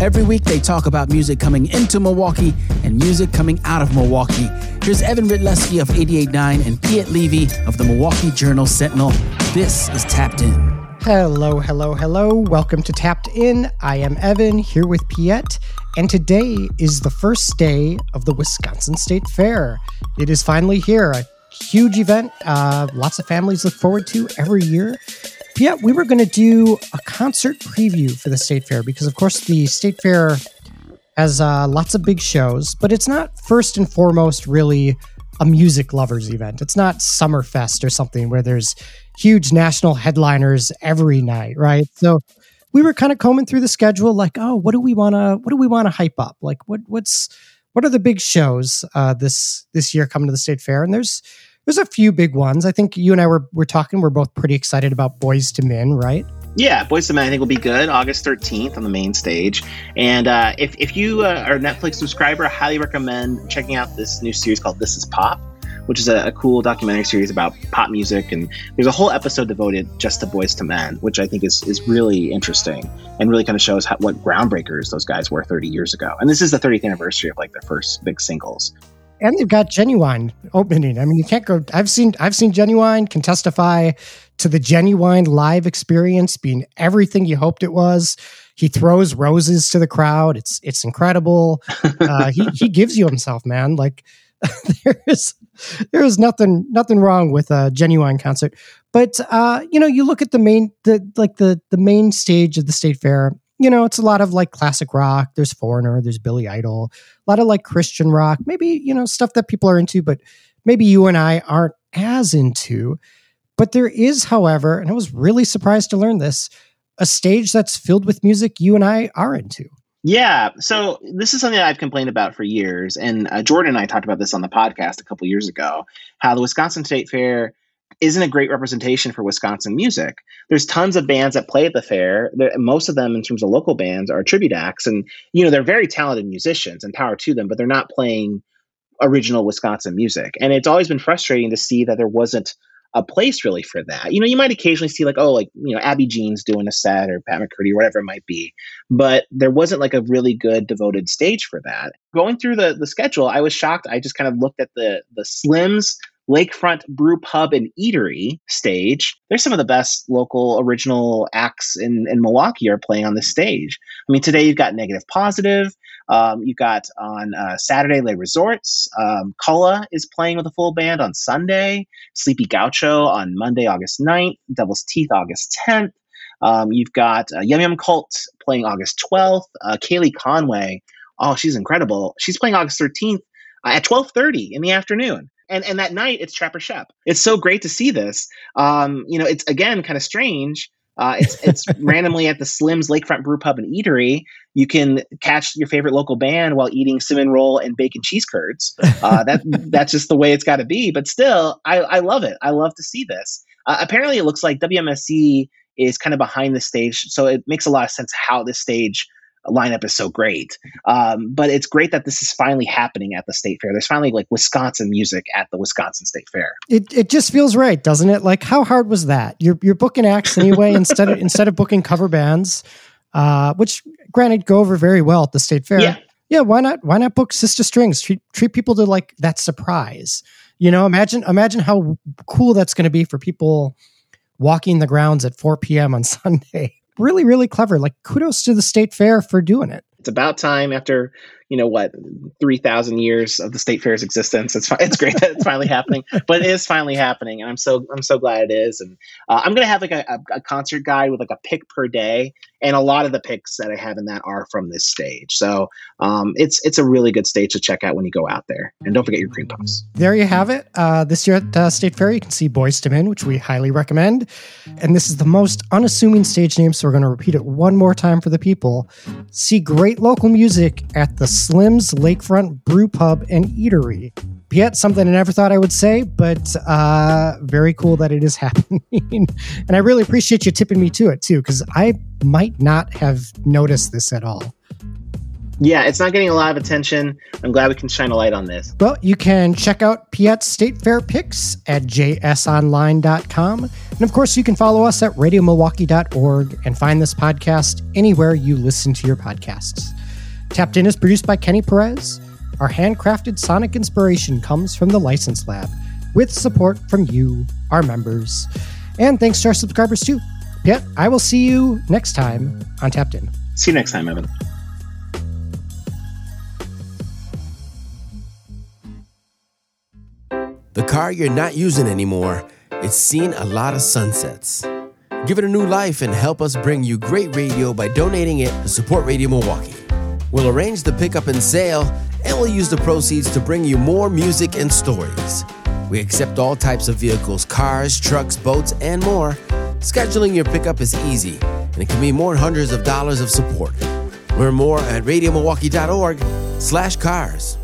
Every week they talk about music coming into Milwaukee and music coming out of Milwaukee. Here's Evan Rytlewski of 88.9 and Piet Levy of the Milwaukee Journal Sentinel. This is Tapped In. Hello, hello, hello. Welcome to Tapped In. I am Evan here with Piet, and today is the first day of the Wisconsin State Fair. It is finally here, a huge event uh, lots of families look forward to every year. Yeah, we were going to do a concert preview for the State Fair because, of course, the State Fair has uh, lots of big shows, but it's not first and foremost really a music lovers event. It's not Summerfest or something where there's huge national headliners every night, right? So we were kind of combing through the schedule, like, oh, what do we want to, what do we want to hype up? Like, what, what's, what are the big shows uh, this this year coming to the State Fair? And there's there's a few big ones. I think you and I were were talking. We're both pretty excited about Boyz II Men, right? Yeah, Boyz II Men I think will be good August 13th on the main stage. And uh, if, if you uh, are a Netflix subscriber, I highly recommend checking out this new series called This Is Pop, which is a, a, cool documentary series about pop music. And there's a whole episode devoted just to Boyz II Men, which I think is, is really interesting and really kind of shows how, what groundbreakers those guys were 30 years ago. And this is the 30th anniversary of like their first big singles and they've got Ginuwine opening. I mean, you can't go. I've seen I've seen Ginuwine can testify to the Ginuwine live experience being everything you hoped it was. He throws roses to the crowd. It's it's incredible. Uh, he he gives you himself, man. Like there is there is nothing nothing wrong with a Ginuwine concert. But uh, you know, you look at the main the like the the main stage of the state fair you know, it's a lot of like classic rock. There's Foreigner, there's Billy Idol, a lot of like Christian rock, maybe, you know, stuff that people are into, but maybe you and I aren't as into. But there is, however, and I was really surprised to learn this, a stage that's filled with music you and I are into. Yeah, so this is something I've complained about for years, and uh, Jordan and I talked about this on the podcast a couple years ago. How the Wisconsin State Fair isn't a great representation for Wisconsin music. There's tons of bands that play at the fair. most of them, in terms of local bands, are tribute acts, and you know they're very talented musicians and power to them, but they're not playing original Wisconsin music. And it's always been frustrating to see that there wasn't a place really for that. You know, you might occasionally see like, oh, like, you know, Abby Jean's doing a set or Pat McCurdy or whatever it might be. But there wasn't like a really good devoted stage for that. Going through the the schedule, I was shocked. I just kind of looked at the the Slims Lakefront Brew Pub and Eatery stage, there's some of the best local original acts in, in Milwaukee are playing on this stage. I mean, today you've got Negative Positive. Um, you've got on uh, Saturday, Les Resorts. Um, Cullah is playing with a full band on Sunday. Sleepy Gaucho on Monday, August 9th. Devil's Teeth, August 10th. Um, you've got uh, Yum Yum Cult playing August 12th. Uh, Kaylee Conway, oh, she's incredible. She's playing August 13th uh, at 12.30 in the afternoon and and that night it's Trapper Shep. It's so great to see this. Um, you know, it's again kind of strange. Uh, it's it's randomly at the Slim's Lakefront Brew Pub and Eatery. You can catch your favorite local band while eating cinnamon roll and bacon cheese curds. Uh, that that's just the way it's got to be. But still, I, I love it. I love to see this. Uh, apparently, it looks like WMSE is kind of behind the stage, so it makes a lot of sense how this stage lineup is so great. Um, but it's great that this is finally happening at the state fair. There's finally like Wisconsin music at the Wisconsin State Fair. It, it just feels right, doesn't it? Like how hard was that? You're you're booking acts anyway instead of instead of booking cover bands, uh, which granted go over very well at the state fair. Yeah. Yeah, why not? Why not book Sister Strings? Treat treat people to like that surprise. You know, imagine imagine how cool that's going to be for people walking the grounds at 4 p.m. on Sunday really, really clever. Like kudos to the state fair for doing it. It's about time after you know what, three thousand years of the state fair's existence. It's it's great that it's finally happening, but it is finally happening, and I'm so I'm so glad it is. And uh, I'm gonna have like a, a, concert guide with like a pick per day, and a lot of the picks that I have in that are from this stage. So um, it's it's a really good stage to check out when you go out there. And don't forget your cream puffs. There you have it. Uh, this year at uh, State Fair, you can see Boyz II Men, which we highly recommend. And this is the most unassuming stage name, so we're going to repeat it one more time for the people. See great local music at the Slim's Lakefront Brew Pub and Eatery. Yet something I never thought I would say, but uh, very cool that it is happening. and I really appreciate you tipping me to it too, because I might not have noticed this at all. Yeah, it's not getting a lot of attention. I'm glad we can shine a light on this. Well, you can check out Piet's State Fair picks at jsonline.com. And of course, you can follow us at radiomilwaukee.org and find this podcast anywhere you listen to your podcasts. Tapped In is produced by Kenny Perez. Our handcrafted sonic inspiration comes from the License Lab, with support from you, our members. And thanks to our subscribers too. Yeah, I will see you next time on Tapped In. See you next time, Evan. The car you're not using anymore, it's seen a lot of sunsets. Give it a new life and help us bring you great radio by donating it to Support Radio Milwaukee. We'll arrange the pickup and sale, and we'll use the proceeds to bring you more music and stories. We accept all types of vehicles cars, trucks, boats, and more. Scheduling your pickup is easy, and it can mean more than hundreds of dollars of support. Learn more at radiomilwaukee.org slash cars.